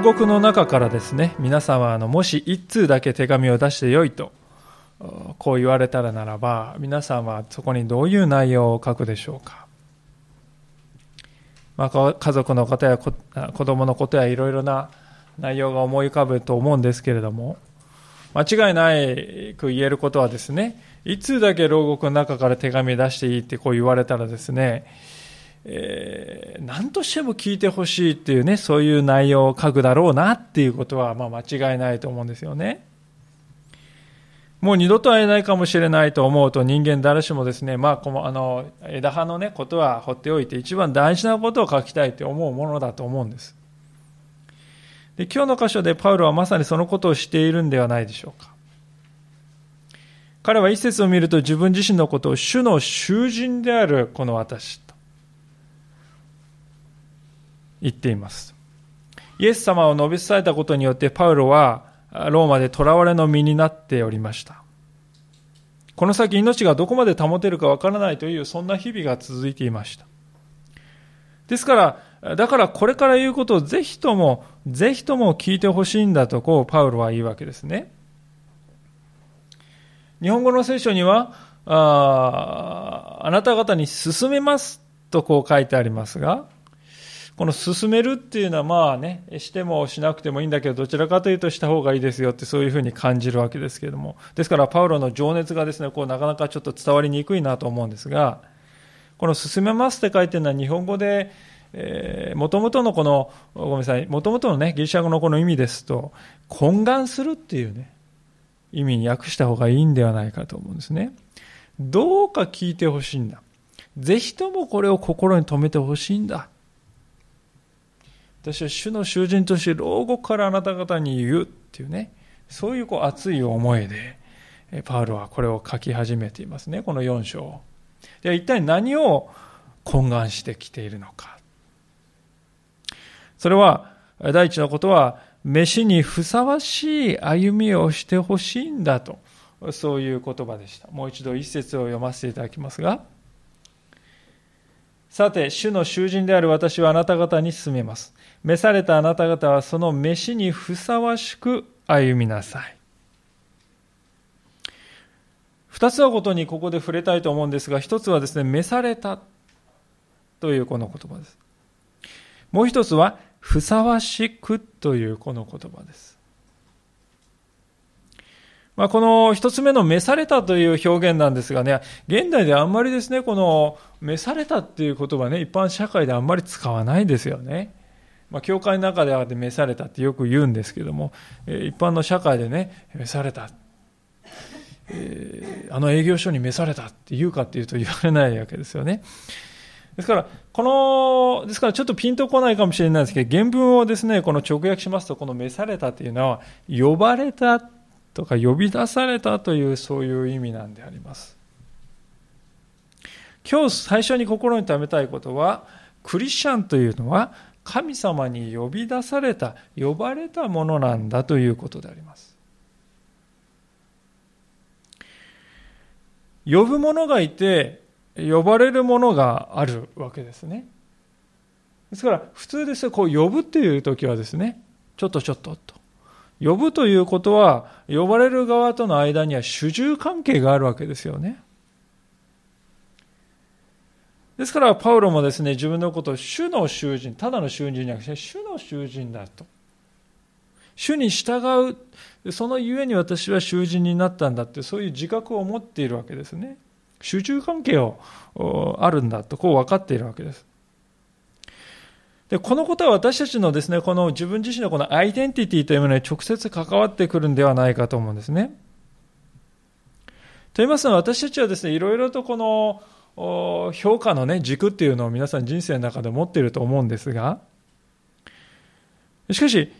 牢獄の中からですね、皆さんはあのもし一通だけ手紙を出してよいと、こう言われたらならば、皆さんはそこにどういう内容を書くでしょうか。まあ、家族のことや子供のことやいろいろな内容が思い浮かぶと思うんですけれども、間違いないく言えることはですね、いつだけ牢獄の中から手紙出していいってこう言われたらですね、えー、何としても聞いてほしいっていうね、そういう内容を書くだろうなっていうことは、まあ間違いないと思うんですよね。もう二度と会えないかもしれないと思うと人間誰しもですね、まあ、このあの枝葉のね、ことは放っておいて一番大事なことを書きたいと思うものだと思うんです。で今日の箇所でパウロはまさにそのことをしているんではないでしょうか。彼は一節を見ると自分自身のことを主の囚人であるこの私言っています。イエス様を述べ伝えたことによってパウロはローマで囚われの身になっておりました。この先命がどこまで保てるかわからないというそんな日々が続いていました。ですから、だからこれから言うことをぜひとも、ぜひとも聞いてほしいんだとこうパウロは言うわけですね。日本語の聖書には、ああなた方に進めますとこう書いてありますが、この進めるっていうのはまあね、してもしなくてもいいんだけど、どちらかというとした方がいいですよってそういうふうに感じるわけですけれども。ですから、パウロの情熱がですね、こうなかなかちょっと伝わりにくいなと思うんですが、この進めますって書いてるのは日本語で、えー、元々のこの、ごめんなさい、元々のね、ギリシャ語のこの意味ですと、懇願するっていうね、意味に訳した方がいいんではないかと思うんですね。どうか聞いてほしいんだ。ぜひともこれを心に留めてほしいんだ。私は主の囚人として牢獄からあなた方に言うっていうね、そういうこう熱い思いで、パウロはこれを書き始めていますね、この4章。では一体何を懇願してきているのか。それは、第一のことは、飯にふさわしい歩みをしてほしいんだと、そういう言葉でした。もう一度一節を読ませていただきますが、さて、主の囚人である私はあなた方に進めます。召されたあなた方はその飯にふさわしく歩みなさい。二つのことにここで触れたいと思うんですが、一つはですね、召されたというこの言葉です。もう一つは、ふさわしくというこの言葉です。まあ、この一つ目の召されたという表現なんですがね、現代であんまりですね、この召されたっていう言葉ね、一般社会であんまり使わないですよね。まあ、教会の中では召されたってよく言うんですけども、一般の社会でね、召された。えー、あの営業所に召されたって言うかっていうと言われないわけですよね。ですから、この、ですからちょっとピンとこないかもしれないですけど、原文をですね、この直訳しますと、この召されたっていうのは、呼ばれたとか呼び出されたというそういう意味なんであります。今日最初に心に留めたいことは、クリスチャンというのは神様に呼び出された、呼ばれたものなんだということであります。呼ぶ者がいて、呼ばれるものがあるわけですね。ですから、普通ですね、こう呼ぶっていう時はですね、ちょっとちょっとと。呼ぶということは、呼ばれる側との間には主従関係があるわけですよね。ですから、パウロもですね、自分のことを主の囚人、ただの囚人じゃなくて、主の囚人だと。主に従う、そのゆえに私は囚人になったんだって、そういう自覚を持っているわけですね。主従関係をあるんだと、こう分かっているわけです。で、このことは私たちのですね、この自分自身のこのアイデンティティというものに直接関わってくるんではないかと思うんですね。と言いますのは私たちはですね、いろいろとこの評価のね、軸っていうのを皆さん人生の中で持っていると思うんですが、しかし、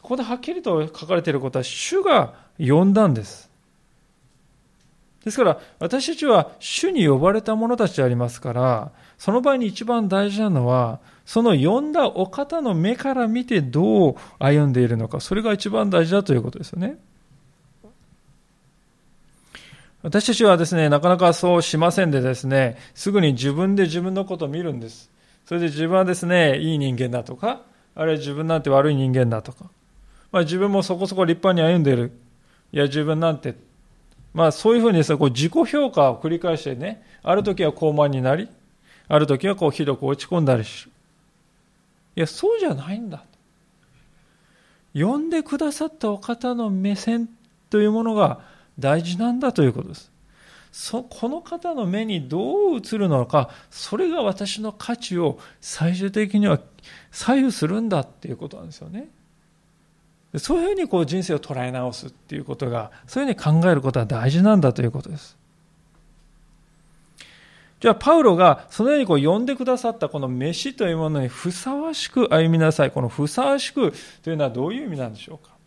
ここではっきりと書かれていることは、主が呼んだんです。ですから、私たちは主に呼ばれた者たちでありますから、その場合に一番大事なのは、その呼んだお方の目から見てどう歩んでいるのか、それが一番大事だということですよね。私たちはですね、なかなかそうしませんでですね、すぐに自分で自分のことを見るんです。それで自分はですね、いい人間だとか、あるいは自分なんて悪い人間だとか、まあ、自分もそこそこ立派に歩んでいる。いや、自分なんて。まあ、そういうふうにですね、こう自己評価を繰り返してね、ある時は高慢になり、ある時はこうひどく落ち込んだりする。いや、そうじゃないんだ。呼んでくださったお方の目線というものが大事なんだということです。そこの方の目にどう映るのか、それが私の価値を最終的には左右するんだっていうことなんですよね。そういうふうにこう人生を捉え直すっていうことが、そういうふうに考えることは大事なんだということです。じゃあ、パウロがそのようにこう呼んでくださったこの飯というものにふさわしく歩みなさい。このふさわしくというのはどういう意味なんでしょうか？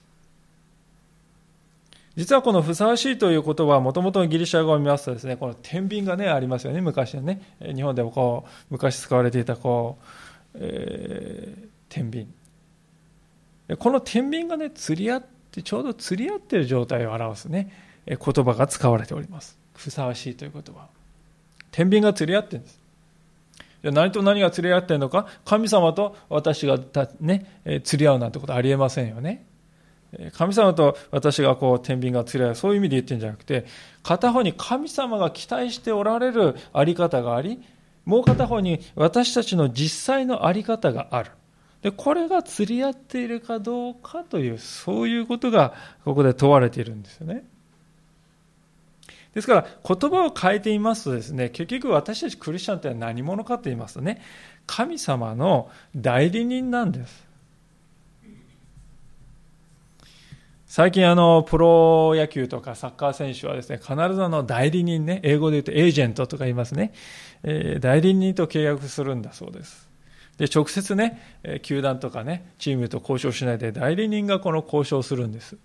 実はこのふさわしいという言葉はもともとギリシャ語を見ますとですね、この天秤がね、ありますよね、昔はね。日本でもこう、昔使われていたこう、えー、天秤。この天秤がね、釣り合って、ちょうど釣り合っている状態を表すね、言葉が使われております。ふさわしいという言葉。天秤が釣り合ってるんです。じゃ何と何が釣り合ってるのか？神様と私がね、釣り合うなんてことありえませんよね。神様と私がこう天秤が釣り合うそういう意味で言ってるんじゃなくて片方に神様が期待しておられるあり方がありもう片方に私たちの実際のあり方がある。でこれが釣り合っているかどうかというそういうことがここで問われているんですよね。ですから言葉を変えていますとですね結局私たちクリスチャンって何者かと言いますとね神様の代理人なんです。最近あの、プロ野球とかサッカー選手はですね、必ずあの、代理人ね、英語で言うとエージェントとか言いますね、えー、代理人と契約するんだそうです。で、直接ね、球団とかね、チームと交渉しないで、代理人がこの交渉するんです。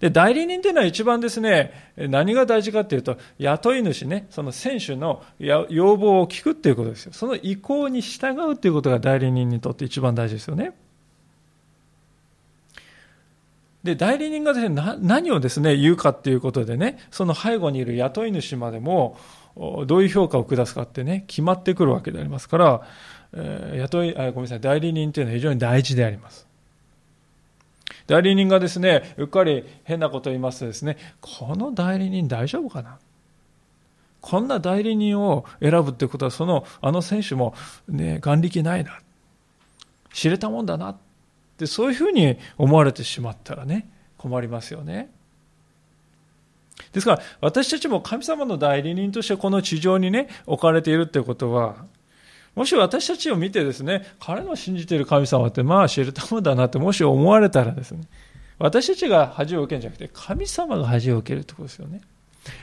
で、代理人っていうのは一番ですね、何が大事かっていうと、雇い主ね、その選手の要望を聞くっていうことですよ。その意向に従うっていうことが代理人にとって一番大事ですよね。で、代理人がですね、何をですね、言うかっていうことでね、その背後にいる雇い主までも、どういう評価を下すかってね、決まってくるわけでありますから、えー、雇いあ、ごめんなさい、代理人というのは非常に大事であります。代理人がですね、うっかり変なことを言いますとですね、この代理人大丈夫かな？こんな代理人を選ぶってことは、その、あの選手もね、眼力ないな。知れたもんだな。でそういうふうに思われてしまったらね困りますよね。ですから私たちも神様の代理人としてこの地上にね置かれているということはもし私たちを見てですね彼の信じている神様ってまあ知るたもんだなってもし思われたらですね私たちが恥を受けるんじゃなくて神様が恥を受けるってことですよね。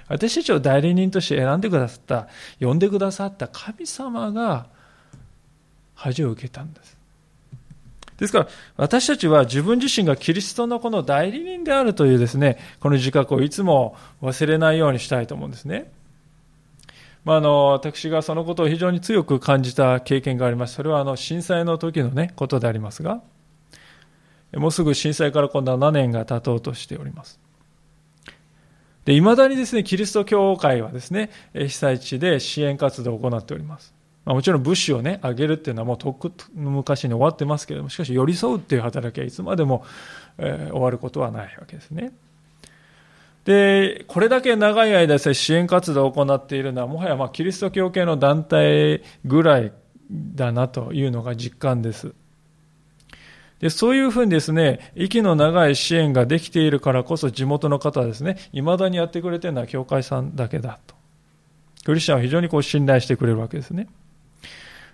私たちを代理人として選んでくださった呼んでくださった神様が恥を受けたんです。ですから、私たちは自分自身がキリストのこの代理人であるというですね、この自覚をいつも忘れないようにしたいと思うんですね。まあ、あの私がそのことを非常に強く感じた経験があります。それはあの震災の時の、ね、ことでありますが、もうすぐ震災から今度は7年が経とうとしております。で、未だにですね、キリスト教会はですね、被災地で支援活動を行っております。まあ、もちろん物資をね、あげるっていうのはもうとっくの昔に終わってますけれども、しかし寄り添うっていう働きはいつまでも、えー、終わることはないわけですね。で、これだけ長い間支援活動を行っているのは、もはやまあキリスト教系の団体ぐらいだなというのが実感です。でそういうふうにですね、息の長い支援ができているからこそ地元の方はですね、未だにやってくれてるのは教会さんだけだと。クリスチャンを非常にこう信頼してくれるわけですね。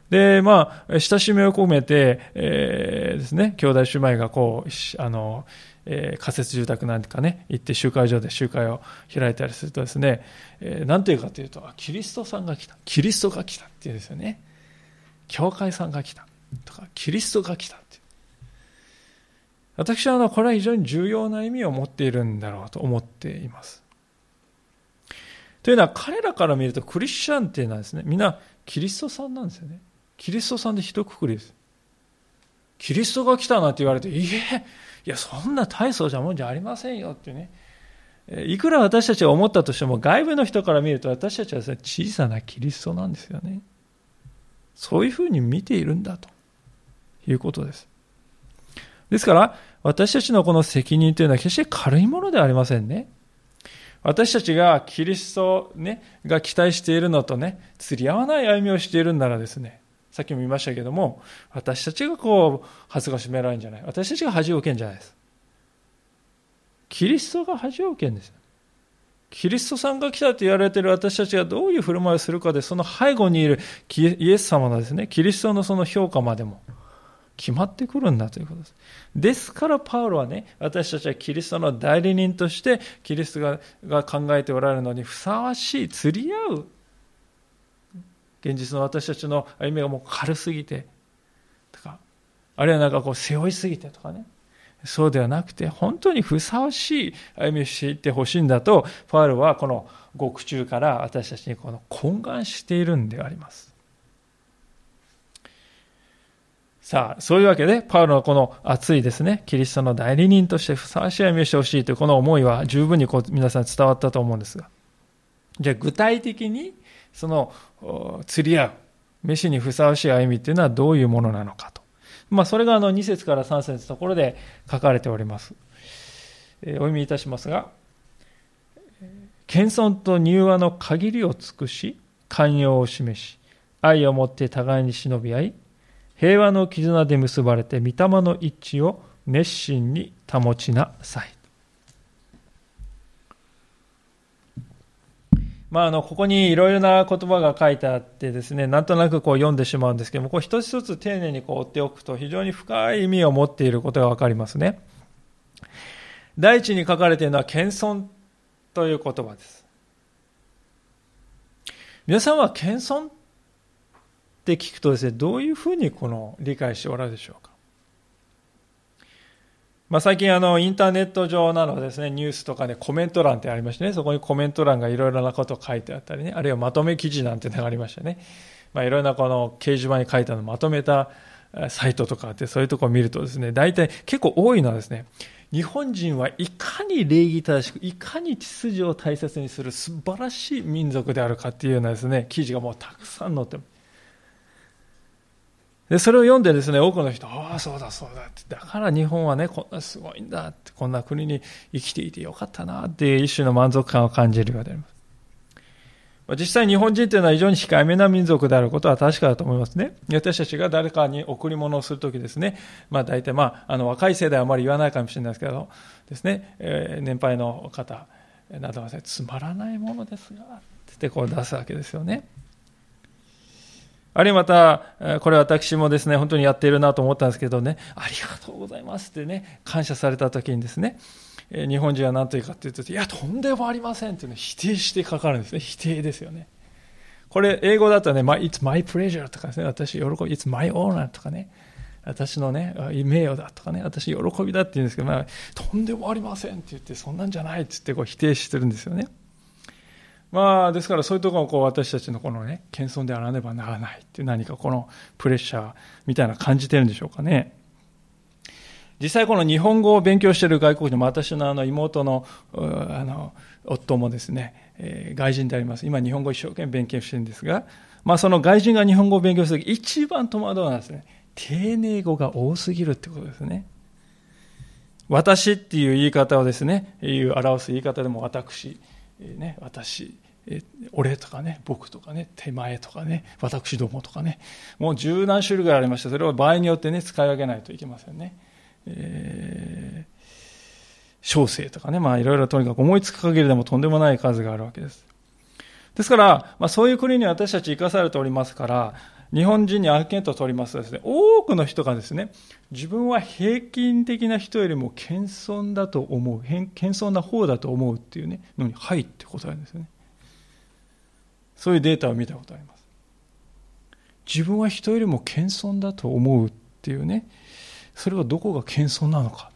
で、まあ、親しみを込めて、えー、ですね、兄弟姉妹がこう、あの、えー、仮設住宅なんかね、行って集会所で集会を開いたりするとですね、えー、なんていうかというと、キリストさんが来た。キリストが来たっていうんですよね。教会さんが来た。とか、キリストが来たって。私はあの、これは非常に重要な意味を持っているんだろうと思っています。というのは、彼らから見るとクリスチャンっていうのはですね、みんなキリストさんなんですよね。キリストさんで一括りです。キリストが来たなんて言われて、いえ、いや、そんな大層じゃもんじゃありませんよってね。いくら私たちが思ったとしても、外部の人から見ると私たちは、小さなキリストなんですよね。そういうふうに見ているんだと。いうことです。ですから、私たちのこの責任というのは決して軽いものではありませんね。私たちがキリスト、ね、が期待しているのとね、釣り合わない歩みをしているんならですね、さっきも言いましたけども、私たちがこう、恥が締められるんじゃない。私たちが恥を受けんじゃないです。キリストが恥を受けんです。キリストさんが来たと言われている私たちがどういう振る舞いをするかで、その背後にいるイエス様のですね、キリストのその評価までも決まってくるんだということです。ですからパウロはね、私たちはキリストの代理人として、キリストが考えておられるのにふさわしい、釣り合う、現実の私たちの歩みがもう軽すぎて、とか、あるいはなんかこう背負いすぎてとかね、そうではなくて、本当にふさわしい歩みをしていってほしいんだと、パウロはこの獄中から私たちにこの懇願しているんであります。さあ、そういうわけで、パウロのこの熱いですね、キリストの代理人としてふさわしい歩みをしてほしいというこの思いは十分にこう皆さん伝わったと思うんですが。じゃあ具体的にその釣り合う、飯にふさわしい歩みっていうのはどういうものなのかと。まあ、それがあの2節から3節のところで書かれております。えー、お読みいたしますが、謙遜と柔和の限りを尽くし、寛容を示し、愛をもって互いに忍び合い、平和の絆で結ばれて、御霊の一致を熱心に保ちなさい。まあ、あの、ここにいろいろな言葉が書いてあってですね、なんとなくこう読んでしまうんですけども、こう一つ一つ丁寧にこう追っておくと非常に深い意味を持っていることがわかりますね。第一に書かれているのは謙遜という言葉です。皆さんは謙遜って聞くとですね、どういうふうにこの理解しておられるでしょうか？まあ、最近あのインターネット上などですね、ニュースとかでコメント欄ってありましてね、そこにコメント欄がいろいろなことを書いてあったりね、あるいはまとめ記事なんてのがありましたね。まあ、いろなこの掲示板に書いたのをまとめたサイトとかあって、そういうところを見るとですね、大体結構多いのはですね、日本人はいかに礼儀正しく、いかに秩序を大切にする素晴らしい民族であるかっていうようなですね、記事がもうたくさん載ってます。で、それを読んでですね、多くの人、ああ、そうだそうだって、だから日本はね、こんなすごいんだって、こんな国に生きていてよかったなっていう一種の満足感を感じるようであります。実際日本人というのは非常に控えめな民族であることは確かだと思いますね。私たちが誰かに贈り物をするときですね、まあ大体まあ、あの若い世代はあまり言わないかもしれないですけど、ですね、えー、年配の方などは、ね、つまらないものですが、ってこう出すわけですよね。あるいはまた、これ私もですね、本当にやっているなと思ったんですけどね、ありがとうございますってね、感謝された時にですね、日本人は何というかって言うと、いや、とんでもありませんっていうの否定してかかるんですね。否定ですよね。これ、英語だとね、It's my pleasure とかですね、私喜び、It's my honor とかね、私のね、名誉だとかね、私喜びだって言うんですけど、まあ、とんでもありませんって言って、そんなんじゃないって言ってこう否定してるんですよね。まあ、ですからそういうところをこう私たちのこのね、謙遜であらねばならないっていう何かこのプレッシャーみたいな感じてるんでしょうかね。実際この日本語を勉強している外国人も私のあの妹のあの夫もですね、えー、外人であります。今日本語一生懸命勉強してるんですが、まあその外人が日本語を勉強するとき一番戸惑うのはですね、丁寧語が多すぎるってことですね。私っていう言い方をですね、いう表す言い方でも私、ね、私、俺とかね、僕とかね、手前とかね、私どもとかね、もう十何種類ぐらいありまして、それを場合によってね、使い分けないといけませんね。えー、小生とかね、まあいろいろとにかく思いつく限りでもとんでもない数があるわけです。ですから、まあ、そういう国に私たち生かされておりますから、日本人に案件と取りますとですね、多くの人がですね、自分は平均的な人よりも謙遜だと思う、謙遜な方だと思うっていうね、のに、はいって答えるんですよね。そういうデータを見たことあります。自分は人よりも謙遜だと思うっていうね、それはどこが謙遜なのかっ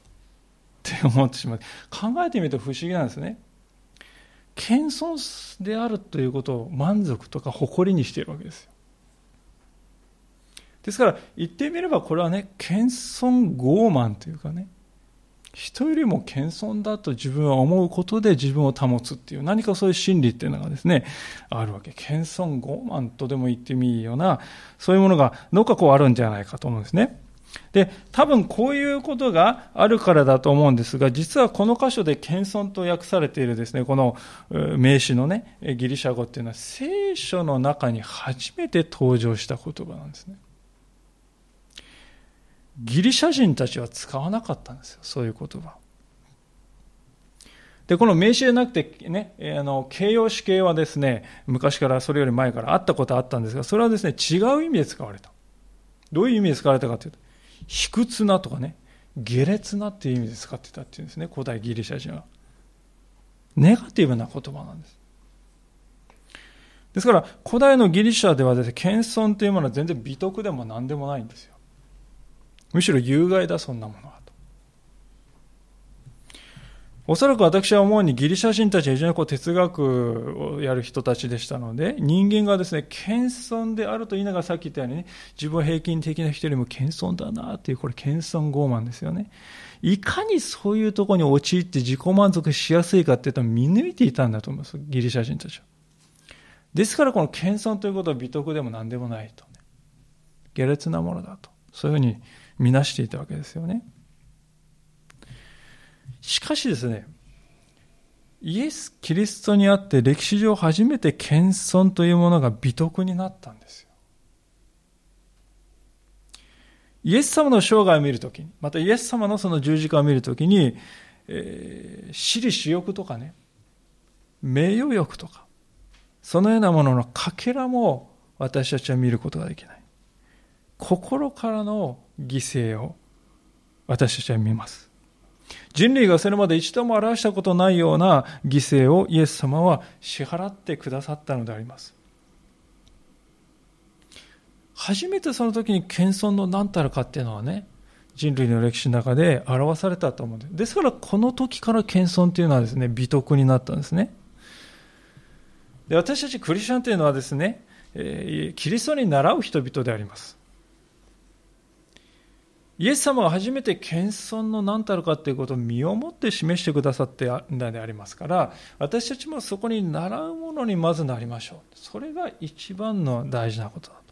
て思ってしまう。考えてみると不思議なんですね。謙遜であるということを満足とか誇りにしているわけですよ。ですから言ってみればこれはね謙遜傲慢というかね人よりも謙遜だと自分は思うことで自分を保つっていう何かそういう心理っていうのがですねあるわけ謙遜傲慢とでも言ってもいいようなそういうものがどっかこうあるんじゃないかと思うんですねで、多分こういうことがあるからだと思うんですが、実はこの箇所で謙遜と訳されているですね、この名詞のね、ギリシャ語っていうのは聖書の中に初めて登場した言葉なんですね。ギリシャ人たちは使わなかったんですよ、そういう言葉。で、この名詞じゃなくて、ね、あの、形容詞形はですね、昔からそれより前からあったことあったんですが、それはですね、違う意味で使われた。どういう意味で使われたかというと、卑屈なとかね、下劣なっていう意味で使ってたっていうんですね、古代ギリシャ人は。ネガティブな言葉なんです。ですから、古代のギリシャではですね、謙遜というものは全然美徳でも何でもないんですよ。むしろ有害だ、そんなものは。おそらく私は思うにギリシャ人たちは非常にこう哲学をやる人たちでしたので、人間がですね、謙遜であると言いながらさっき言ったようにね、自分は平均的な人よりも謙遜だなっていう、これ謙遜傲慢ですよね。いかにそういうところに陥って自己満足しやすいかっていうと見抜いていたんだと思います、ギリシャ人たちは。ですからこの謙遜ということは美徳でも何でもないと、ね。下劣なものだと。そういうふうに見なしていたわけですよね。しかしですね、イエス・キリストにあって歴史上初めて謙遜というものが美徳になったんですよ。イエス様の生涯を見るときに、またイエス様のその十字架を見るときに、えー、私利私欲とかね、名誉欲とか、そのようなもののかけらも私たちは見ることができない。心からの犠牲を私たちは見ます。人類がそれまで一度も表したことないような犠牲をイエス様は支払ってくださったのであります。初めてその時に謙遜の何たるかっていうのはね、人類の歴史の中で表されたと思うんです。ですからこの時から謙遜というのはですね、美徳になったんですね。で私たちクリスチャンというのはですね、え、キリストに習う人々であります。イエス様が初めて謙遜の何たるかということを身をもって示してくださってんだでありますから私たちもそこに習うものにまずなりましょう。それが一番の大事なことだと。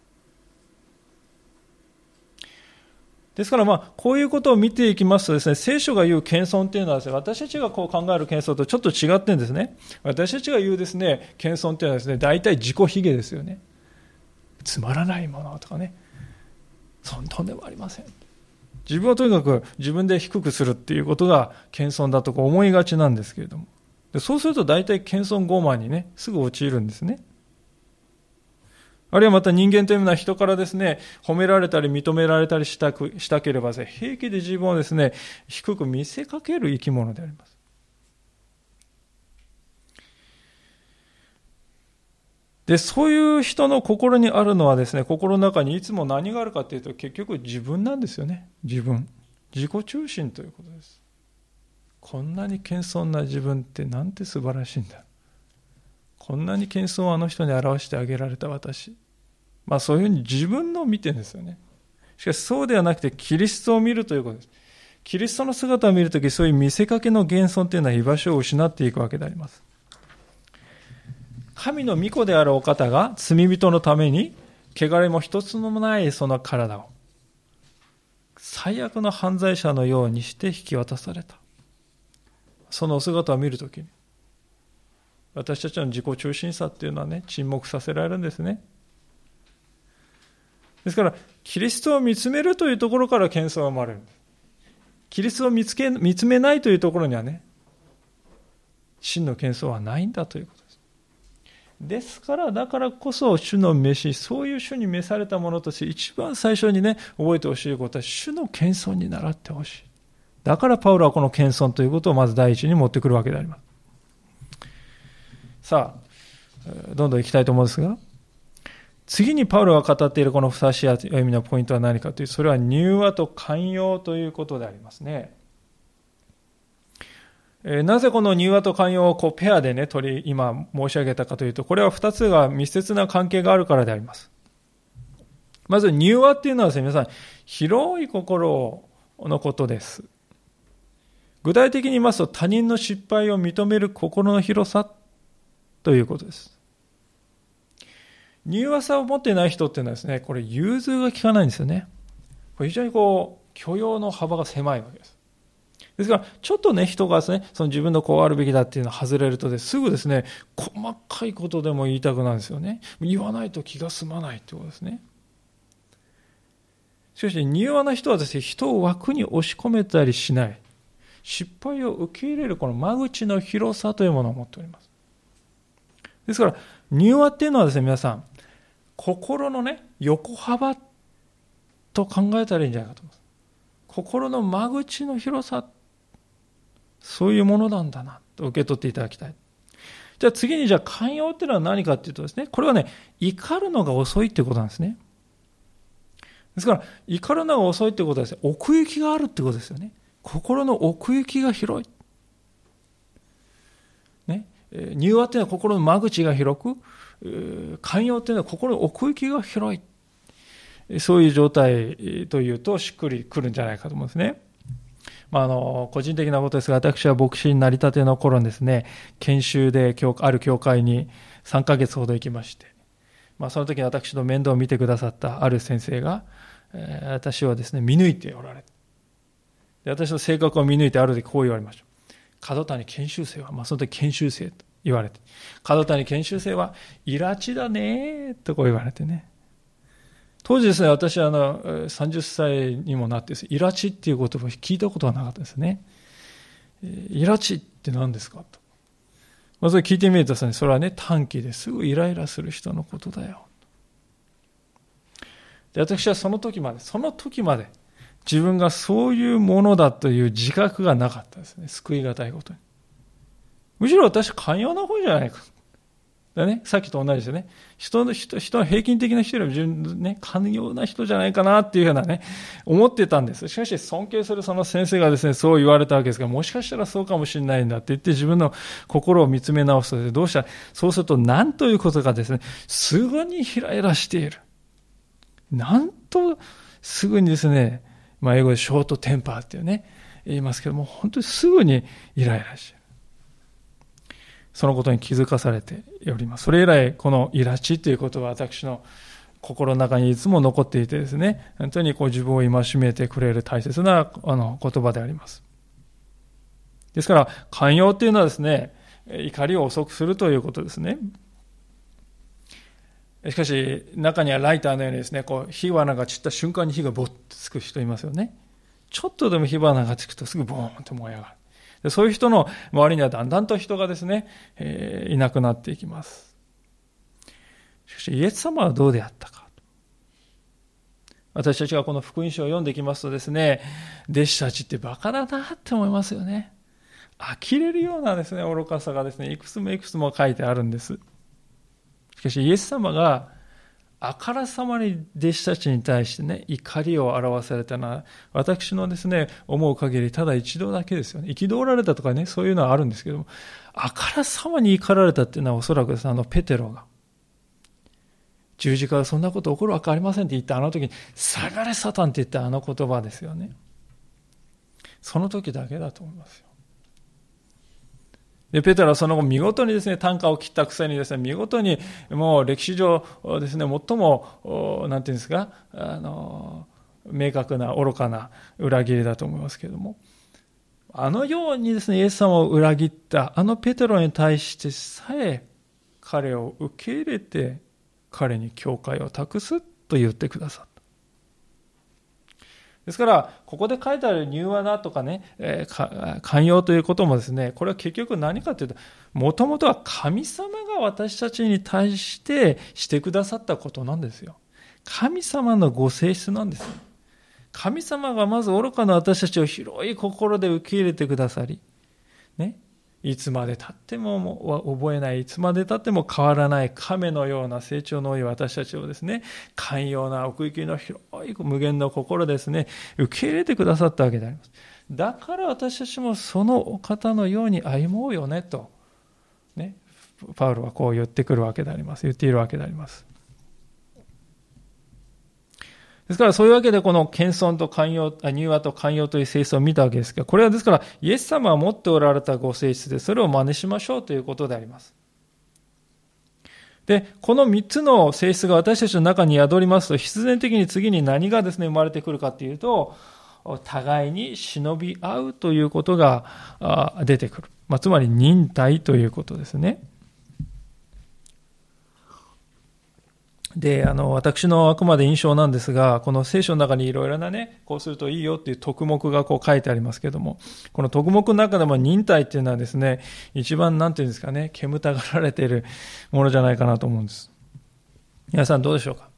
ですからまあこういうことを見ていきますとですね聖書が言う謙遜というのはですね私たちがこう考える謙遜とちょっと違ってんですね。私たちが言うですね謙遜というのはですね大体自己卑下ですよね。つまらないものとかね。そんとんでもありません。自分はとにかく自分で低くするっていうことが謙遜だとか思いがちなんですけれども。でそうすると大体謙遜傲慢にね、すぐ陥るんですね。あるいはまた人間というのは人からですね、褒められたり認められたりしたくしたければ、平気で自分をですね、低く見せかける生き物であります。で、そういう人の心にあるのはですね、心の中にいつも何があるかというと、結局自分なんですよね。自分。自己中心ということです。こんなに謙遜な自分ってなんて素晴らしいんだ。こんなに謙遜をあの人に表してあげられた私。まあそういうふうに自分のを見てるんですよね。しかしそうではなくて、キリストを見るということです。キリストの姿を見るとき、そういう見せかけの幻想というのは居場所を失っていくわけであります。神の御子であるお方が罪人のために、汚れも一つもないその体を、最悪の犯罪者のようにして引き渡された。そのお姿を見るときに、私たちの自己中心さっていうのはね、沈黙させられるんですね。ですから、キリストを見つめるというところから謙遜が生まれる。キリストを見つけ見つめないというところにはね、真の謙遜はないんだということ。ですから、だからこそ主の召し、そういう主に召されたものとして一番最初にね、覚えてほしいことは主の謙遜に習ってほしい。だからパウロはこの謙遜ということをまず第一に持ってくるわけであります。さあ、どんどん行きたいと思うんですが、次にパウロが語っているこのふさしい意味のポイントは何かという、それは柔和と寛容ということでありますね。なぜこの柔和と寛容をこうペアでね、取り、今申し上げたかというと、これは二つが密接な関係があるからであります。まず、柔和っていうのはですね、皆さん、広い心のことです。具体的に言いますと、他人の失敗を認める心の広さということです。柔和さを持ってない人っていうのはですね、これ融通が効かないんですよね。これ非常にこう許容の幅が狭いわけです。から、ちょっとね、人がですね、その自分のこうあるべきだっていうのを外れるとですぐですね、細かいことでも言いたくなるんですよね。言わないと気が済まないってことですね。しかし、柔和な人はですね、人を枠に押し込めたりしない。失敗を受け入れるこの間口の広さというものを持っております。ですから、柔和っていうのはですね、皆さん、心のね、横幅と考えたらいいんじゃないかと思います。心の間口の広さ、そういうものなんだなと受け取っていただきたい。じゃあ次にじゃあ寛容っていうのは何かっていうとですね、これはね、怒るのが遅いっていうことなんですね。ですから、怒るのが遅いってことはですね、奥行きがあるってことですよね。心の奥行きが広い。ね。柔和っていうのは心の間口が広く、寛容っていうのは心の奥行きが広い。そういう状態というとしっくりくるんじゃないかと思うんですね。まあ、あの、個人的なことですが、私は牧師になりたての頃にですね、研修である教会に3ヶ月ほど行きまして、まあ、その時に私の面倒を見てくださったある先生が、えー、私はですね、見抜いておられで私の性格を見抜いてある時こう言われました。角谷研修生は、まあ、その時研修生と言われて、角谷研修生は、イラチだねとこう言われてね。当時ですね、私はあの、30歳にもなってイラチっていう言葉を聞いたことがなかったですね。イラチって何ですかと。まず聞いてみるとね、それはね、短期ですぐイライラする人のことだよ。で私はその時まで、その時まで、自分がそういうものだという自覚がなかったですね。救いがたいことに。むしろ私、寛容な方じゃないか。だね、さっきと同じですね。人の、人、人の平均的な人よりも自分ね、寛容な人じゃないかなっていうふうなね、思ってたんです。しかし、尊敬するその先生がですね、そう言われたわけですが、もしかしたらそうかもしれないんだって言って自分の心を見つめ直すと、どうした？ら、そうすると何ということかですね、すぐにひらひらしている。なんと、すぐにですね、まあ、英語でショートテンパーっていうね、言いますけども、本当にすぐにイライラしている。そのことに気づかされております。それ以来、このイラチということは私の心の中にいつも残っていてですね、本当にこう自分を戒めてくれる大切なあの言葉であります。ですから、寛容っていうのはですね、怒りを遅くするということですね。しかし、中にはライターのようにですね、こう、火花が散った瞬間に火がボッとつく人いますよね。ちょっとでも火花がつくとすぐボーンと燃え上がる。でそういう人の周りにはだんだんと人がですね、えー、いなくなっていきます。しかし、イエス様はどうであったか。私たちがこの福音書を読んでいきますとですね、弟子たちってバカだなって思いますよね。呆れるようなですね、愚かさがですね、いくつもいくつも書いてあるんです。しかしイエス様があからさまに弟子たちに対してね、怒りを表されたのは、私のですね、思う限りただ一度だけですよね。憤られたとかね、そういうのはあるんですけども、あからさまに怒られたっていうのはおそらくですね、あのペテロが。十字架はそんなこと起こるわけありませんって言ったあの時に、下がれサタンって言ったあの言葉ですよね。その時だけだと思いますよ。で、ペテロはその後見事にですね、単価を切ったくせにですね、見事にもう歴史上ですね、最も、なんていうんですか、あの、明確な愚かな裏切りだと思いますけれども、あのようにですね、イエス様を裏切ったあのペテロに対してさえ彼を受け入れて彼に教会を託すと言ってくださった。ですから、ここで書いてある柔和なとかね、えー、寛容ということもですね、これは結局何かというと、もともとは神様が私たちに対してしてくださったことなんですよ。神様のご性質なんですよ。神様がまず愚かな私たちを広い心で受け入れてくださり、ね、いつまでたっても覚えない、いつまでたっても変わらない亀のような成長の多い私たちをですね、寛容な奥行きの広い無限の心ですね、受け入れてくださったわけであります。だから私たちもそのお方のように歩もうよねと、ね、パウロはこう言ってくるわけであります。言っているわけであります。ですからそういうわけでこの謙遜と寛容、柔和と寛容という性質を見たわけですが、これはですからイエス様は持っておられたご性質でそれを真似しましょうということであります。で、この3つの性質が私たちの中に宿りますと、必然的に次に何がですね、生まれてくるかというと、互いに忍び合うということが出てくる。まあ、つまり忍耐ということですね。で、あの、私のあくまで印象なんですが、この聖書の中にいろいろなね、こうするといいよっていう特目がこう書いてありますけども、この特目の中でも忍耐っていうのはですね、一番なんていうんですかね、煙たがられているものじゃないかなと思うんです。皆さんどうでしょうか？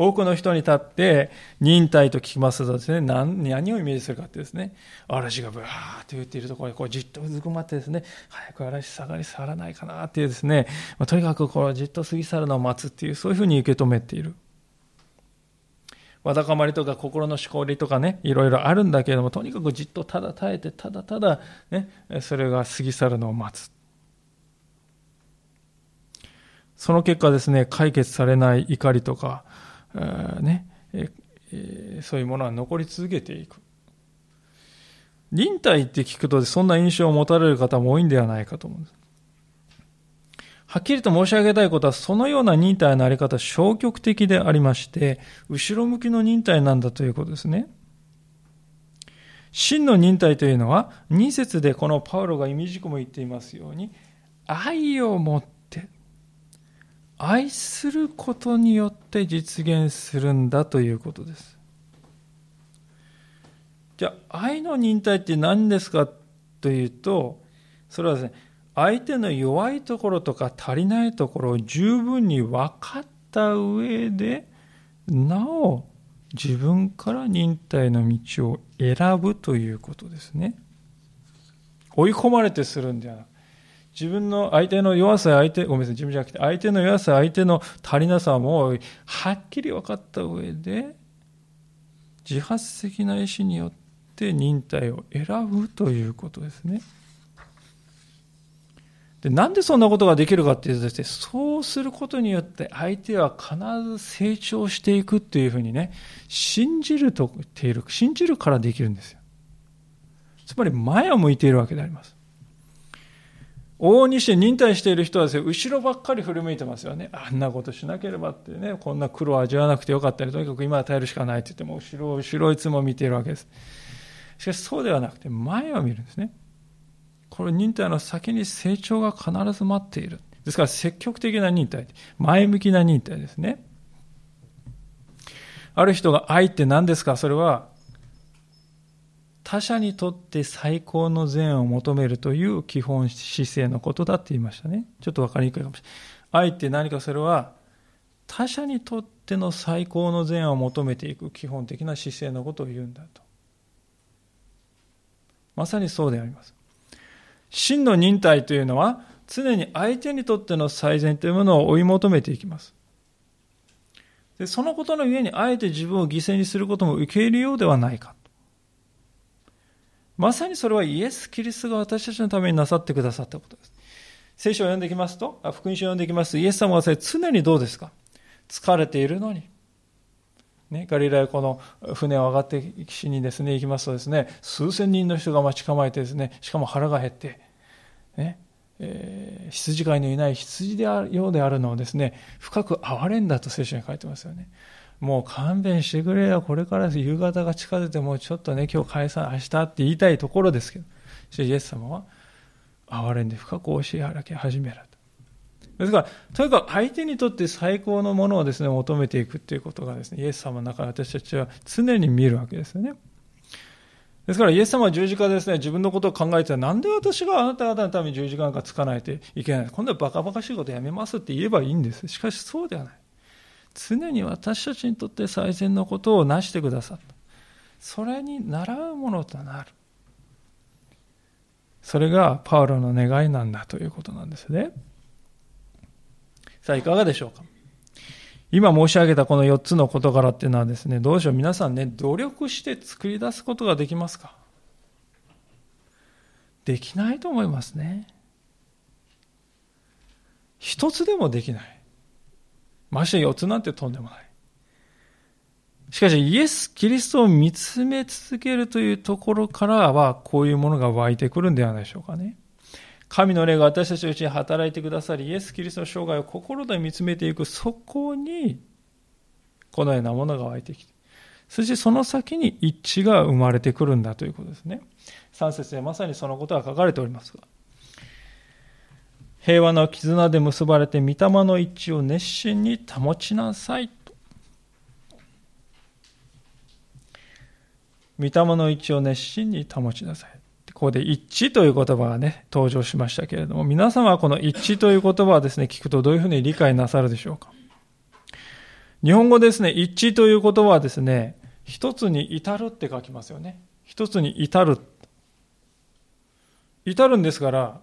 多くの人に立って忍耐と聞きますとですね、何何をイメージするかってですね、嵐がブワーって言っているところにこうじっとうずくまってですね、早く嵐下がり去らないかなっていうですね、とにかくこうじっと過ぎ去るのを待つっていう、そういうふうに受け止めている。わだかまりとか心のしこりとかね、いろいろあるんだけれども、とにかくじっとただ耐えて、ただただね、それが過ぎ去るのを待つ。その結果ですね、解決されない怒りとか、ね、そういうものは残り続けていく。忍耐って聞くとそんな印象を持たれる方も多いんではないかと思うんです。はっきりと申し上げたいことは、そのような忍耐のあり方、消極的でありまして、後ろ向きの忍耐なんだということですね。真の忍耐というのは、2節でこのパウロが意味軸も言っていますように、愛を持って愛することによって実現するんだということです。じゃあ、愛の忍耐って何ですかというと、それはですね、相手の弱いところとか足りないところを十分に分かった上で、なお自分から忍耐の道を選ぶということですね。追い込まれてするんではなく自分の相手の弱さ、相手、ごめんなさい、自分じゃなくて、相手の弱さ、相手の足りなさも、はっきり分かった上で、自発的な意思によって忍耐を選ぶということですね。でなんでそんなことができるかっていうとですね、そうすることによって相手は必ず成長していくっていうふうにね、信じると言っている、信じるからできるんですよ。つまり前を向いているわけであります。往々にして忍耐している人はですね、後ろばっかり振り向いてますよね。あんなことしなければってね、こんな苦労を味わわなくてよかったり、とにかく今は耐えるしかないって言っても、後ろを後ろいつも見ているわけです。しかしそうではなくて、前を見るんですね。これ忍耐の先に成長が必ず待っている。ですから積極的な忍耐、前向きな忍耐ですね。ある人が愛って何ですか？それは他者にとって最高の善を求めるという基本姿勢のことだって言いましたね。ちょっと分かりにくいかもしれない。愛って何かそれは他者にとっての最高の善を求めていく基本的な姿勢のことを言うんだと。まさにそうであります。真の忍耐というのは常に相手にとっての最善というものを追い求めていきます。でそのことのゆえにあえて自分を犠牲にすることも受け入れようではないか。まさにそれはイエス・キリストが私たちのためになさってくださったことです。聖書を読んできますと、福音書を読んできますと、イエス様は常にどうですか？疲れているのに。ね、ガリラヤ湖の船を上がって岸にですね、行きますとですね、数千人の人が待ち構えてですね、しかも腹が減って、ね、えー、羊飼いのいない羊であるようであるのをですね、深く憐れんだと聖書に書いてますよね。もう勘弁してくれよ、これから夕方が近づいて、もうちょっとね、今日解散、明日って言いたいところですけど、そイエス様は、憐れんで深く教えはらけ始める。ですから、とにかく相手にとって最高のものをですね、求めていくっていうことがですね、イエス様の中で私たちは常に見るわけですよね。ですから、イエス様は十字架でですね、自分のことを考えてなんで私があなた方のために十字架なんかつかないといけない今度はバカバカしいことやめますって言えばいいんです。しかしそうではない。常に私たちにとって最善のことをなしてくださった。それに習うものとなる。それがパウロの願いなんだということなんですね。さあ、いかがでしょうか？今申し上げたこの4つの事柄っていうのはですね、どうでしょう皆さんね、努力して作り出すことができますか？できないと思いますね。一つでもできない。まして4つなんてとんでもない。しかし、イエス・キリストを見つめ続けるというところからは、こういうものが湧いてくるんではないでしょうかね。神の霊が私たちのうちに働いてくださり、イエス・キリストの生涯を心で見つめていく、そこに、このようなものが湧いてきて、そしてその先に一致が生まれてくるんだということですね。3節でまさにそのことが書かれておりますが。平和の絆で結ばれて御霊の一致を熱心に保ちなさい。御霊の一致を熱心に保ちなさい。ここで一致という言葉がね、登場しましたけれども、皆様はこの一致という言葉はですね、聞くとどういうふうに理解なさるでしょうか。日本語ですね、一致という言葉はですね、一つに至るって書きますよね。一つに至る。至るんですから、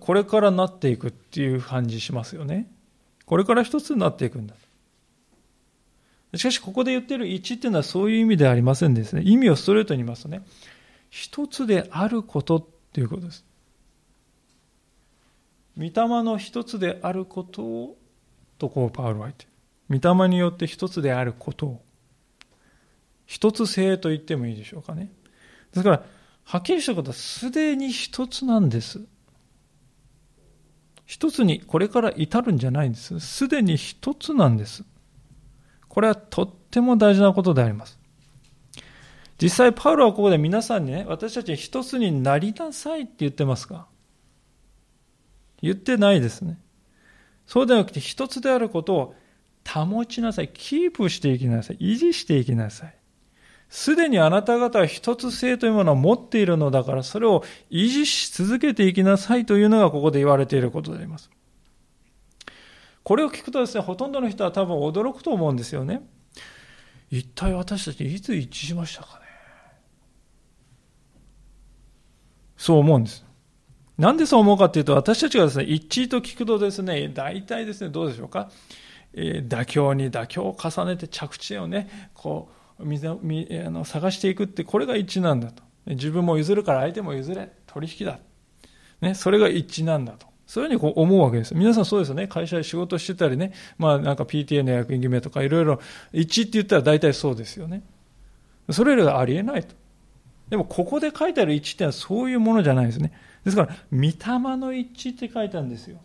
これからなっていくっていう感じしますよね。これから一つになっていくんだ。しかし、ここで言ってる一っていうのはそういう意味ではありませんですね。意味をストレートに言いますとね、一つであることっていうことです。御霊の一つであることを、とこうパウロは言って御霊によって一つであることを、一つ性と言ってもいいでしょうかね。ですから、はっきりしたことはすでに一つなんです。一つにこれから至るんじゃないんです。すでに一つなんです。これはとっても大事なことであります。実際、パウロはここで皆さんにね、私たち一つになりなさいって言ってますか言ってないですね。そうではなくて、一つであることを保ちなさい。キープしていきなさい。維持していきなさい。すでにあなた方は一つ性というものを持っているのだから、それを維持し続けていきなさいというのがここで言われていることであります。これを聞くとですね、ほとんどの人は多分驚くと思うんですよね。一体私たちいつ一致しましたかねそう思うんです。なんでそう思うかっていうと、私たちがですね、一致と聞くとですね、大体ですね、どうでしょうか。えー、妥協に妥協を重ねて着地をね、こう、探していくって、これが一致なんだと。自分も譲るから相手も譲れ。取引だ。ね、それが一致なんだと。そういうふうにこう思うわけです。皆さんそうですよね。会社で仕事してたりね。まあなんか PTA の役員決めとかいろいろ一致って言ったら大体そうですよね。それらがありえないと。でもここで書いてある一致ってのはそういうものじゃないですね。ですから、御霊の一致って書いてあるんですよ。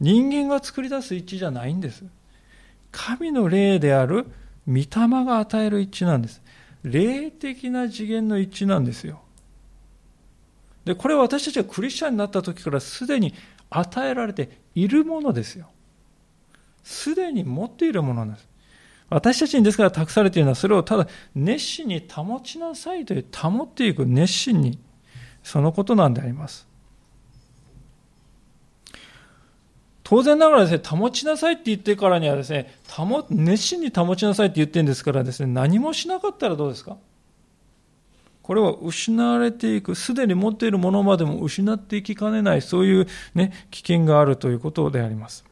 人間が作り出す一致じゃないんです。神の霊である御霊が与える一致なんです。霊的な次元の一致なんですよ。で、これは私たちがクリスチャンになった時からすでに与えられているものですよ。すでに持っているものなんです。私たちにですから託されているのは、それをただ熱心に保ちなさいという、保っていく熱心に、そのことなんであります。当然ながらですね、保ちなさいって言ってからにはですね、保熱心に保ちなさいって言ってるんですからですね、何もしなかったらどうですか？これは失われていく、すでに持っているものまでも失っていきかねない、そういうね、危険があるということであります。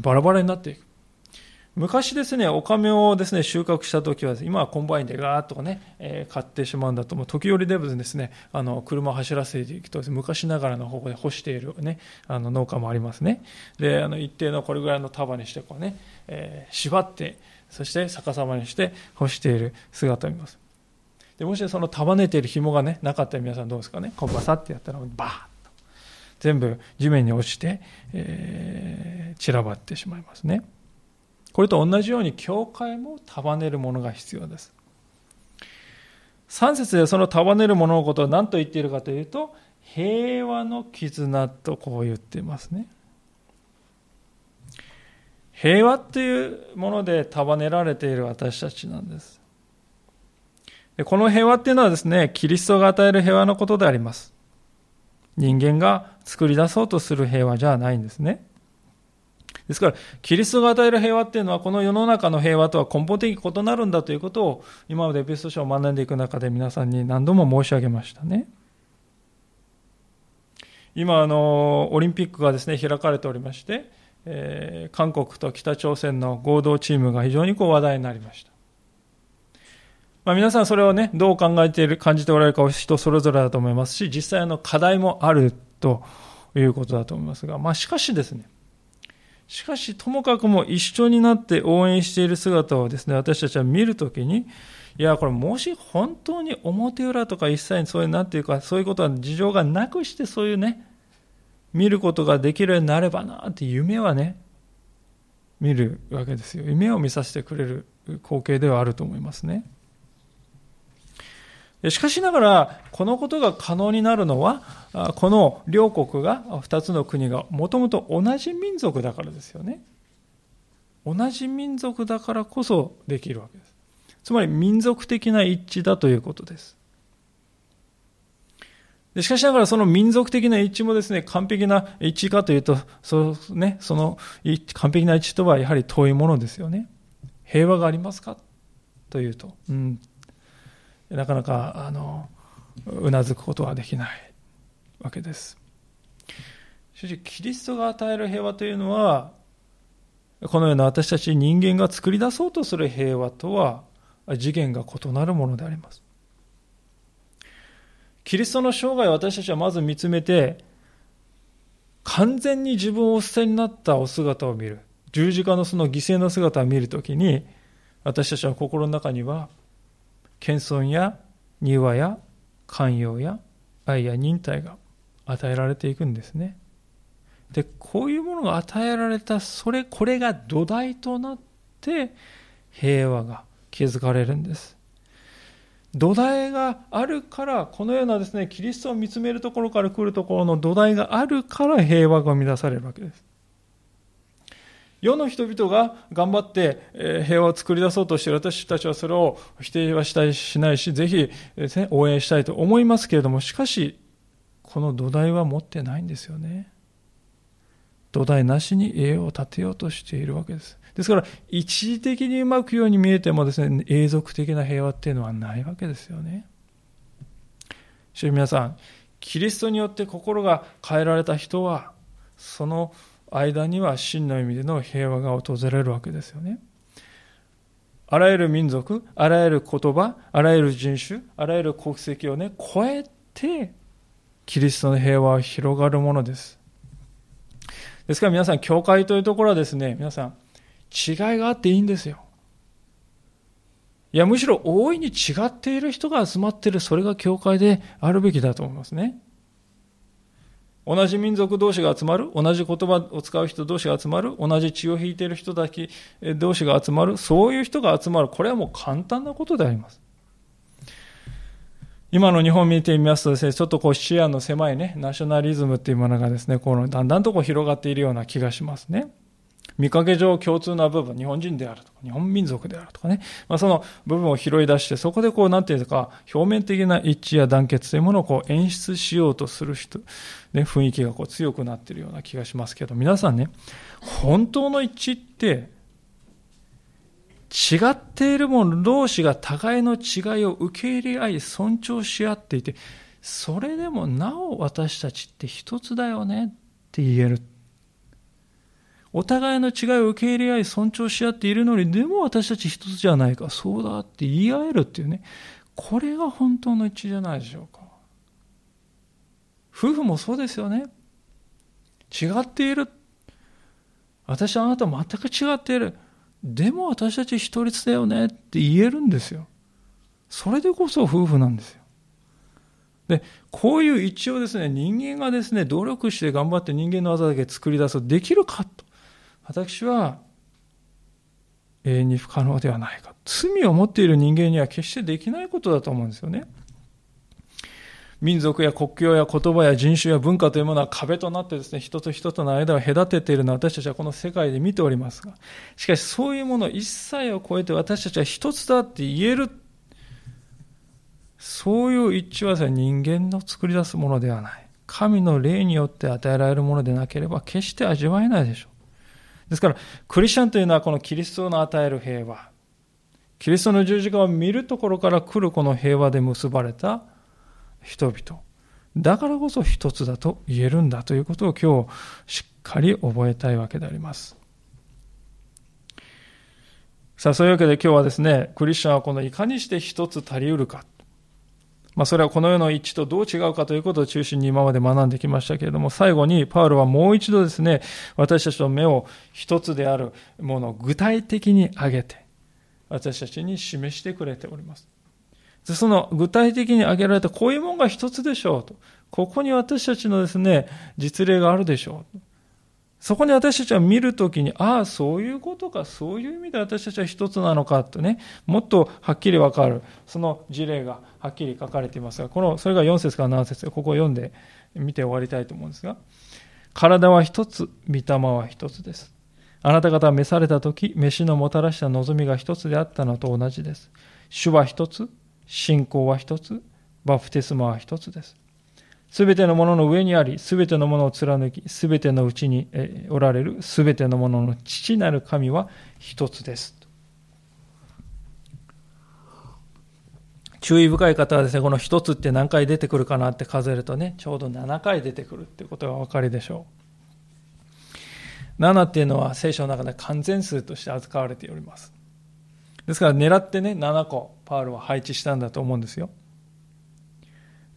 バラバラになっていく。昔ですね、お米をですね、収穫した時は、今はコンバインでガーッとね、えー、刈ってしまうんだと、もう時折でですね、あの、車を走らせていくと、昔ながらの方法で干しているね、あの、農家もありますね。で、あの、一定のこれぐらいの束にして、こうね、えー、縛って、そして逆さまにして干している姿を見ます。で、もしその束ねている紐がね、なかったら皆さんどうですかね、こうバサってやったら、バーッと、全部地面に落ちて、えー、散らばってしまいますね。これと同じように教会も束ねるものが必要です。3節でその束ねるもののことを何と言っているかというと、平和の絆とこう言っていますね。平和っていうもので束ねられている私たちなんです。でこの平和っていうのはですね、キリストが与える平和のことであります。人間が作り出そうとする平和じゃないんですね。ですから、キリストが与える平和っていうのは、この世の中の平和とは根本的に異なるんだということを、今までエペスト書を学んでいく中で皆さんに何度も申し上げましたね。今、あの、オリンピックがですね、開かれておりまして、えー、韓国と北朝鮮の合同チームが非常にこう話題になりました。まあ、皆さんそれをね、どう考えている、感じておられるかは人それぞれだと思いますし、実際の課題もあるということだと思いますが、まあ、しかしですね、しかし、ともかくも一緒になって応援している姿をですね、私たちは見るときに、いや、これもし本当に表裏とか一切そういう、なんていうか、そういうことは事情がなくしてそういうね、見ることができるようになればなって夢はね、見るわけですよ。夢を見させてくれる光景ではあると思いますね。しかしながら、このことが可能になるのは、この両国が、二つの国がもともと同じ民族だからですよね。同じ民族だからこそできるわけです。つまり民族的な一致だということです。しかしながらその民族的な一致もですね、完璧な一致かというと、そうね、その完璧な一致とはやはり遠いものですよね。平和がありますか？というと、うん、なかなか、あの、うなずくことはできないわけです。しかし、キリストが与える平和というのは、このような私たち人間が作り出そうとする平和とは次元が異なるものであります。キリストの生涯を私たちはまず見つめて、完全に自分をお捨てになったお姿を見る。十字架のその犠牲の姿を見るときに、私たちは心の中には、謙遜や庭や寛容や愛や忍耐が与えられていくんですね。で、こういうものが与えられた、それ、これが土台となって、平和が築かれるんです。土台があるから、このようなですね、キリストを見つめるところから来るところの土台があるから平和が生み出されるわけです。世の人々が頑張って平和を作り出そうとしている私たちはそれを否定はしたいしないし、ぜひ応援したいと思いますけれども、しかし、この土台は持ってないんですよね。土台なしに栄を立てようとしているわけです。ですから、一時的にうまくように見えてもですね、永続的な平和っていうのはないわけですよね。しかし皆さん、キリストによって心が変えられた人は、その間には真の意味での平和が訪れるわけですよね。あらゆる民族、あらゆる言葉、あらゆる人種、あらゆる国籍をね、超えて、キリストの平和は広がるものです。ですから皆さん、教会というところはですね、皆さん、違いがあっていいんですよ。いや、むしろ大いに違っている人が集まっている、それが教会であるべきだと思いますね。同じ民族同士が集まる、同じ言葉を使う人同士が集まる、同じ血を引いている人だけ同士が集まる、そういう人が集まる、これはもう簡単なことであります。今の日本見てみますとですね、ちょっとこう視野の狭いね、ナショナリズムっていうものがですね、このだんだんとこう広がっているような気がしますね。見かけ上共通な部分、日本人であるとか、日本民族であるとかね、まあ、その部分を拾い出して、そこでこう、なんていうか、表面的な一致や団結というものをこう演出しようとする人、ね、雰囲気がこう強くなっているような気がしますけど、皆さんね、本当の一致って、違っているもの同士が互いの違いを受け入れ合い、尊重し合っていて、それでもなお私たちって一つだよねって言える。お互いの違いを受け入れ合い尊重し合っているのに、でも私たち一つじゃないか、そうだって言い合えるっていうね、これが本当の一致じゃないでしょうか。夫婦もそうですよね。違っている。私はあなた全く違っている。でも私たち一人だよねって言えるんですよ。それでこそ夫婦なんですよ。で、こういう一致をですね、人間がですね、努力して頑張って人間の技だけ作り出すとできるかと。私は永遠に不可能ではないか。罪を持っている人間には決してできないことだと思うんですよね。民族や国境や言葉や人種や文化というものは壁となってですね、人と人との間を隔てているのは私たちはこの世界で見ておりますが、しかしそういうもの一切を超えて私たちは一つだって言える。そういう一致は人間の作り出すものではない。神の霊によって与えられるものでなければ決して味わえないでしょう。ですから、クリスチャンというのはこのキリストの与える平和。キリストの十字架を見るところから来るこの平和で結ばれた人々。だからこそ一つだと言えるんだということを今日しっかり覚えたいわけであります。さあ、そういうわけで今日はですね、クリスチャンはこのいかにして一つ足りうるか。まあ、それはこの世の一致とどう違うかということを中心に今まで学んできましたけれども、最後にパウロはもう一度ですね、私たちの目を一つであるものを具体的に挙げて、私たちに示してくれております。その具体的に挙げられたこういうものが一つでしょうと。ここに私たちのですね、実例があるでしょう。そこに私たちは見るときに、ああ、そういうことか、そういう意味で私たちは一つなのかとね、もっとはっきりわかる、その事例がはっきり書かれていますが、この、それが4節から7節ここを読んで見て終わりたいと思うんですが、体は一つ、御霊は一つです。あなた方は召されたとき、飯のもたらした望みが一つであったのと同じです。主は一つ、信仰は一つ、バプテスマは一つです。すべてのものの上にあり、すべてのものを貫き、すべてのうちにおられる、すべてのものの父なる神は一つです。注意深い方はですね、この一つって何回出てくるかなって数えるとね、ちょうど7回出てくるってことがお分かりでしょう。7っていうのは聖書の中で完全数として扱われております。ですから狙ってね、7個、パウロは配置したんだと思うんですよ。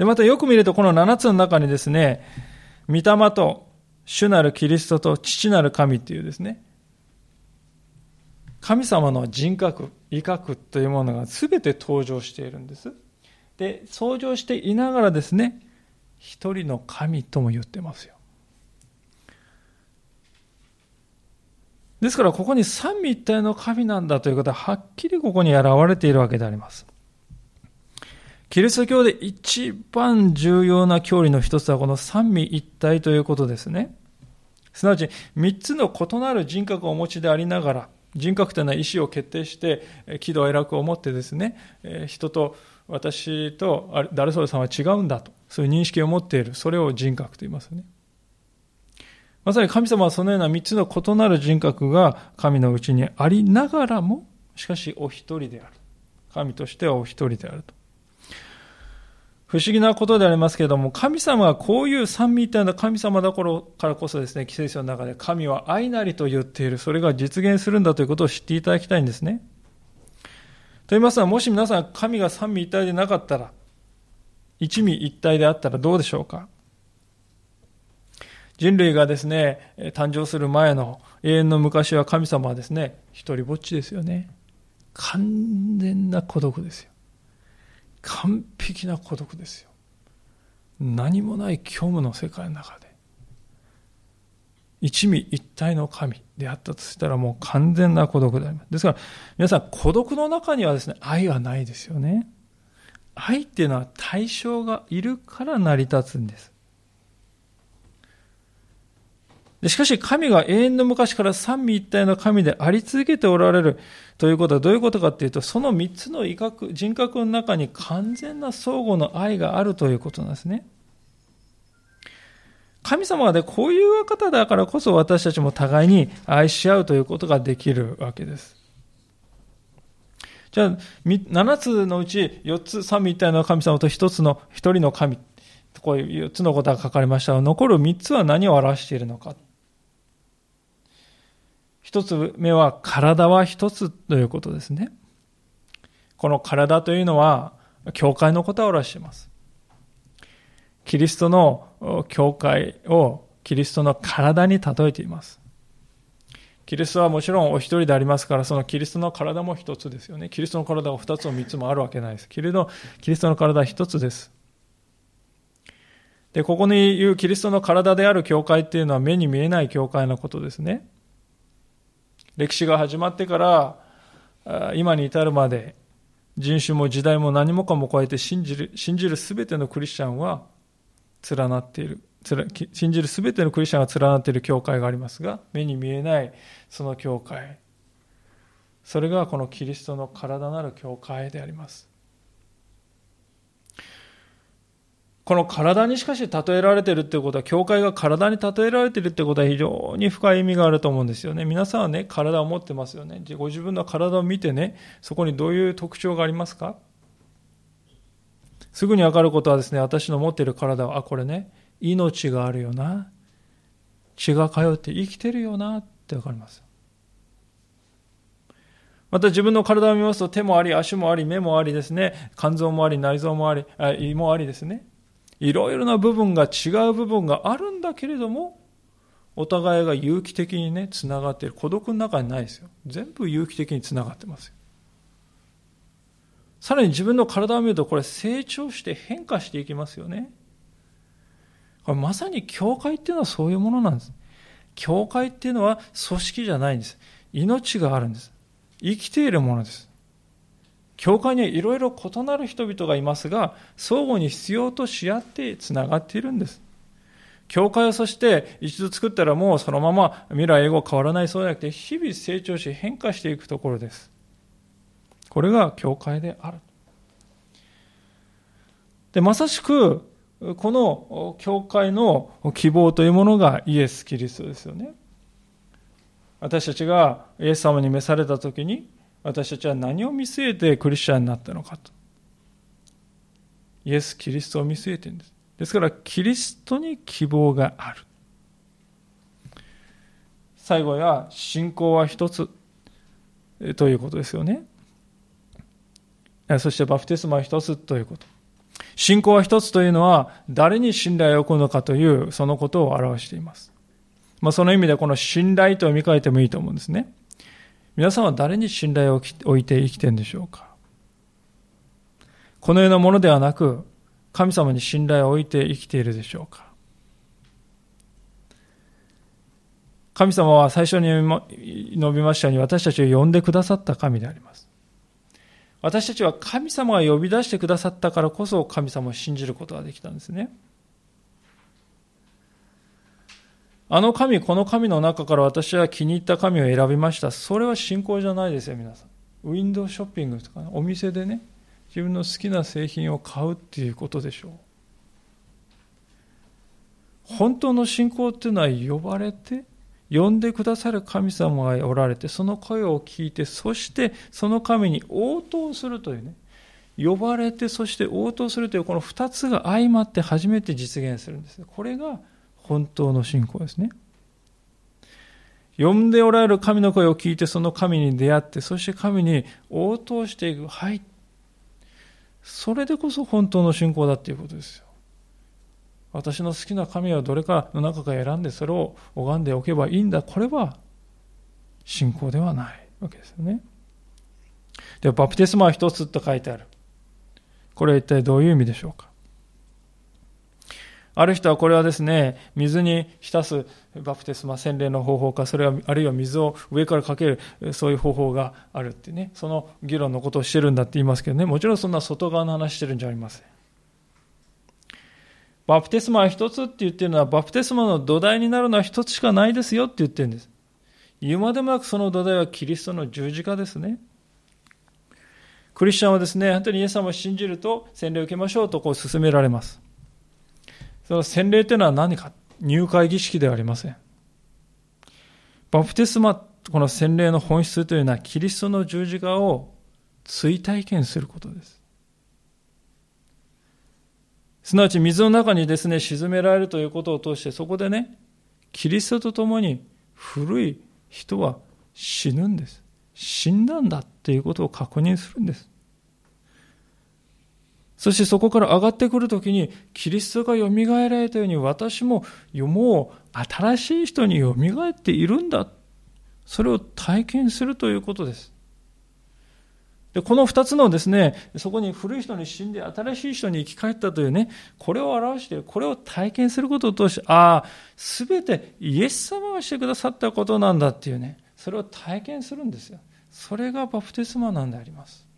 で、またよく見るとこの7つの中にですね、御霊と主なるキリストと父なる神っていうですね、神様の人格、威嚇というものが全て登場しているんです。で、登場していながらですね、一人の神とも言ってますよ。ですから、ここに三位一体の神なんだということは、はっきりここに現れているわけであります。キリスト教で一番重要な教理の一つはこの三位一体ということですね。すなわち三つの異なる人格をお持ちでありながら、人格というのは意思を決定して、喜怒哀楽を持ってですね、人と私と誰それさんは違うんだと、そういう認識を持っている。それを人格と言いますね。まさに神様はそのような三つの異なる人格が神のうちにありながらも、しかしお一人である。神としてはお一人であると。不思議なことでありますけれども、神様はこういう三位一体の神様だからこそですね、聖書の中で神は愛なりと言っている、それが実現するんだということを知っていただきたいんですね。と言いますのは、もし皆さん神が三位一体でなかったら、一味一体であったらどうでしょうか？人類がですね、誕生する前の永遠の昔は神様はですね、一人ぼっちですよね。完全な孤独ですよ。完璧な孤独ですよ。何もない虚無の世界の中で。一味一体の神であったとしたらもう完全な孤独であります。ですから皆さん孤独の中にはですね愛はないですよね。愛っていうのは対象がいるから成り立つんです。しかし神が永遠の昔から三位一体の神であり続けておられるということはどういうことかっていうと、その三つの威嚇、人格の中に完全な相互の愛があるということなんですね。神様がね、こういう方だからこそ私たちも互いに愛し合うということができるわけです。じゃあ、7つのうち4つ、三位一体の神様と1つの、1人の神、こういう4つのことが書かれましたが、残る3つは何を表しているのか。一つ目は体は一つということですね。この体というのは、教会のことを表しています。キリストの教会をキリストの体に例えています。キリストはもちろんお一人でありますから、そのキリストの体も一つですよね。キリストの体が二つも三つもあるわけないです。キリストの体は一つです。で、ここに言うキリストの体である教会っていうのは目に見えない教会のことですね。歴史が始まってから今に至るまで人種も時代も何もかも超えて信じる信じる全てのクリスチャンは連なっている。信じる全てのクリスチャンが連なっている教会がありますが目に見えないその教会。それがこのキリストの体なる教会であります。この体にしかし例えられているということは、教会が体に例えられてるということは非常に深い意味があると思うんですよね。皆さんはね、体を持ってますよね。ご自分の体を見てね、そこにどういう特徴がありますか？すぐにわかることはですね、私の持っている体は、あ、これね、命があるよな。血が通って生きてるよなってわかります。また自分の体を見ますと手もあり、足もあり、目もありですね、肝臓もあり、内臓もあり、胃もありですね。いろいろな部分が違う部分があるんだけれども、お互いが有機的にね、つながっている。孤独の中にないですよ。全部有機的につながってますよ。さらに自分の体を見ると、これ成長して変化していきますよね。これまさに教会っていうのはそういうものなんです。教会っていうのは組織じゃないんです。命があるんです。生きているものです。教会にはいろいろ異なる人々がいますが、相互に必要とし合ってつながっているんです。教会をそして一度作ったらもうそのまま未来英語変わらないそうじゃなくて、日々成長し変化していくところです。これが教会である。で、まさしく、この教会の希望というものがイエス・キリストですよね。私たちがイエス様に召された時に私たちは何を見据えてクリスチャンになったのかと。イエス・キリストを見据えてるんです。ですから、キリストに希望がある。最後は、信仰は一つということですよね。そして、バプテスマは一つということ。信仰は一つというのは、誰に信頼を置くのかという、そのことを表しています。まあ、その意味でこの信頼と見換えてもいいと思うんですね。皆さんは誰に信頼を置いて生きてるんでしょうか？このようなものではなく、神様に信頼を置いて生きているでしょうか？神様は最初に述べましたように私たちを呼んでくださった神であります。私たちは神様が呼び出してくださったからこそ神様を信じることができたんですね。あの神、この神の中から私は気に入った神を選びました。それは信仰じゃないですよ、皆さん。ウィンドウショッピングとか、ね、お店でね、自分の好きな製品を買うっていうことでしょう。本当の信仰っていうのは呼ばれて、呼んでくださる神様がおられて、その声を聞いて、そしてその神に応答するというね、呼ばれて、そして応答するというこの二つが相まって初めて実現するんです。これが本当の信仰ですね。呼んでおられる神の声を聞いてその神に出会ってそして神に応答していく。はい。それでこそ本当の信仰だっていうことですよ。私の好きな神はどれかの中から選んでそれを拝んでおけばいいんだ。これは信仰ではないわけですよね。でバプテスマは一つと書いてある。これは一体どういう意味でしょうか？ある人はこれはですね、水に浸すバプテスマ洗礼の方法か、それは、あるいは水を上からかける、そういう方法があるってね、その議論のことをしてるんだって言いますけどね、もちろんそんな外側の話してるんじゃありません。バプテスマは一つって言ってるのは、バプテスマの土台になるのは一つしかないですよって言ってるんです。言うまでもなくその土台はキリストの十字架ですね。クリスチャンはですね、本当にイエス様を信じると洗礼を受けましょうとこう勧められます。その洗礼というのは何か？入会儀式ではありません。バプテスマ、この洗礼の本質というのはキリストの十字架を追体験することです。すなわち水の中にですね、沈められるということを通して、そこでね、キリストと共に古い人は死ぬんです。死んだんだっていうことを確認するんです。そしてそこから上がってくるときに、キリストが蘇られたように、私ももう新しい人に蘇っているんだ。それを体験するということです。で、この二つのですね、そこに古い人に死んで新しい人に生き返ったというね、これを表して、これを体験することを通して、ああ、すべてイエス様がしてくださったことなんだっていうね、それを体験するんですよ。それがバプテスマなんであります。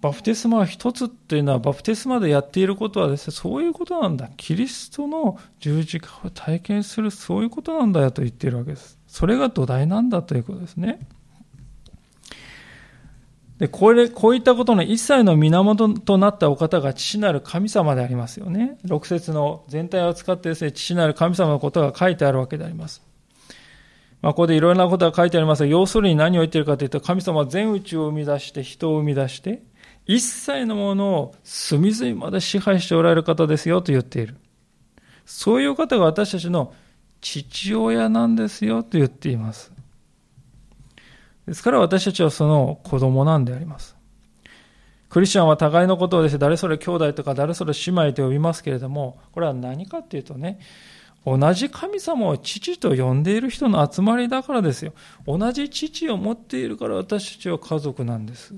バプテスマは一つっていうのは、バプテスマでやっていることはですね、そういうことなんだ。キリストの十字架を体験する、そういうことなんだよと言っているわけです。それが土台なんだということですね。で、これ、こういったことの一切の源となったお方が父なる神様でありますよね。六節の全体を使ってですね、父なる神様のことが書いてあるわけであります。まあ、ここでいろいろなことが書いてありますが、要するに何を言っているかというと、神様は全宇宙を生み出して、人を生み出して、一切のものを隅々まで支配しておられる方ですよと言っている。そういう方が私たちの父親なんですよと言っています。ですから私たちはその子供なんであります。クリスチャンは互いのことをですね、誰それ兄弟とか誰それ姉妹と呼びますけれども、これは何かっていうとね、同じ神様を父と呼んでいる人の集まりだからですよ。同じ父を持っているから私たちは家族なんです。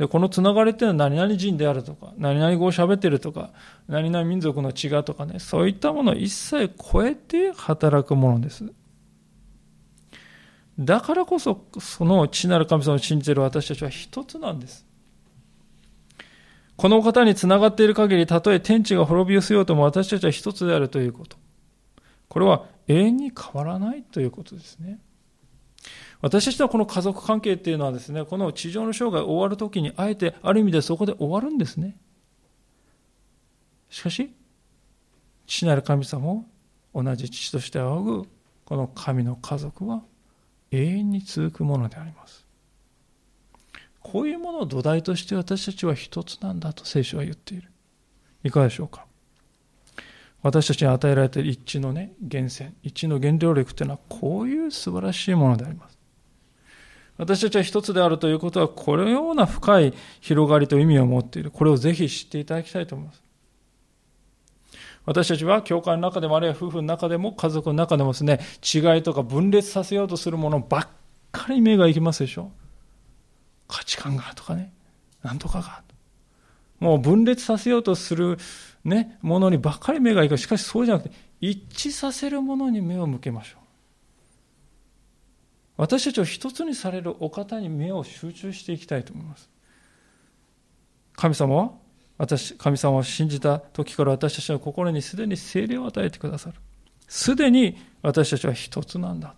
で、このつながりっていうのは何々人であるとか、何々語を喋ってるとか、何々民族の血がとかね、そういったものを一切超えて働くものです。だからこそ、その父なる神様を信じている私たちは一つなんです。この方につながっている限り、たとえ天地が滅び失せようとも私たちは一つであるということ。これは永遠に変わらないということですね。私たちはこの家族関係っていうのはですね、この地上の生涯終わるときに、あえてある意味でそこで終わるんですね。しかし、父なる神様を同じ父として仰ぐ、この神の家族は永遠に続くものであります。こういうものを土台として私たちは一つなんだと聖書は言っている。いかがでしょうか？私たちに与えられている一致のね、源泉、一致の原動力というのはこういう素晴らしいものであります。私たちは一つであるということは、このような深い広がりと意味を持っている。これをぜひ知っていただきたいと思います。私たちは教会の中でもあるいは夫婦の中でも家族の中でもですね、違いとか分裂させようとするものばっかり目が行きますでしょ。価値観がとかね、なんとかが。もう分裂させようとするね、ものにばっかり目が行く。しかしそうじゃなくて、一致させるものに目を向けましょう。私たちを一つにされるお方に目を集中していきたいと思います。神様は私、神様を信じた時から私たちの心にすでに精霊を与えてくださる。すでに私たちは一つなんだ。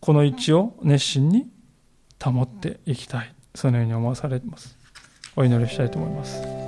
この一致を熱心に保っていきたい。そのように思わされます。お祈りしたいと思います。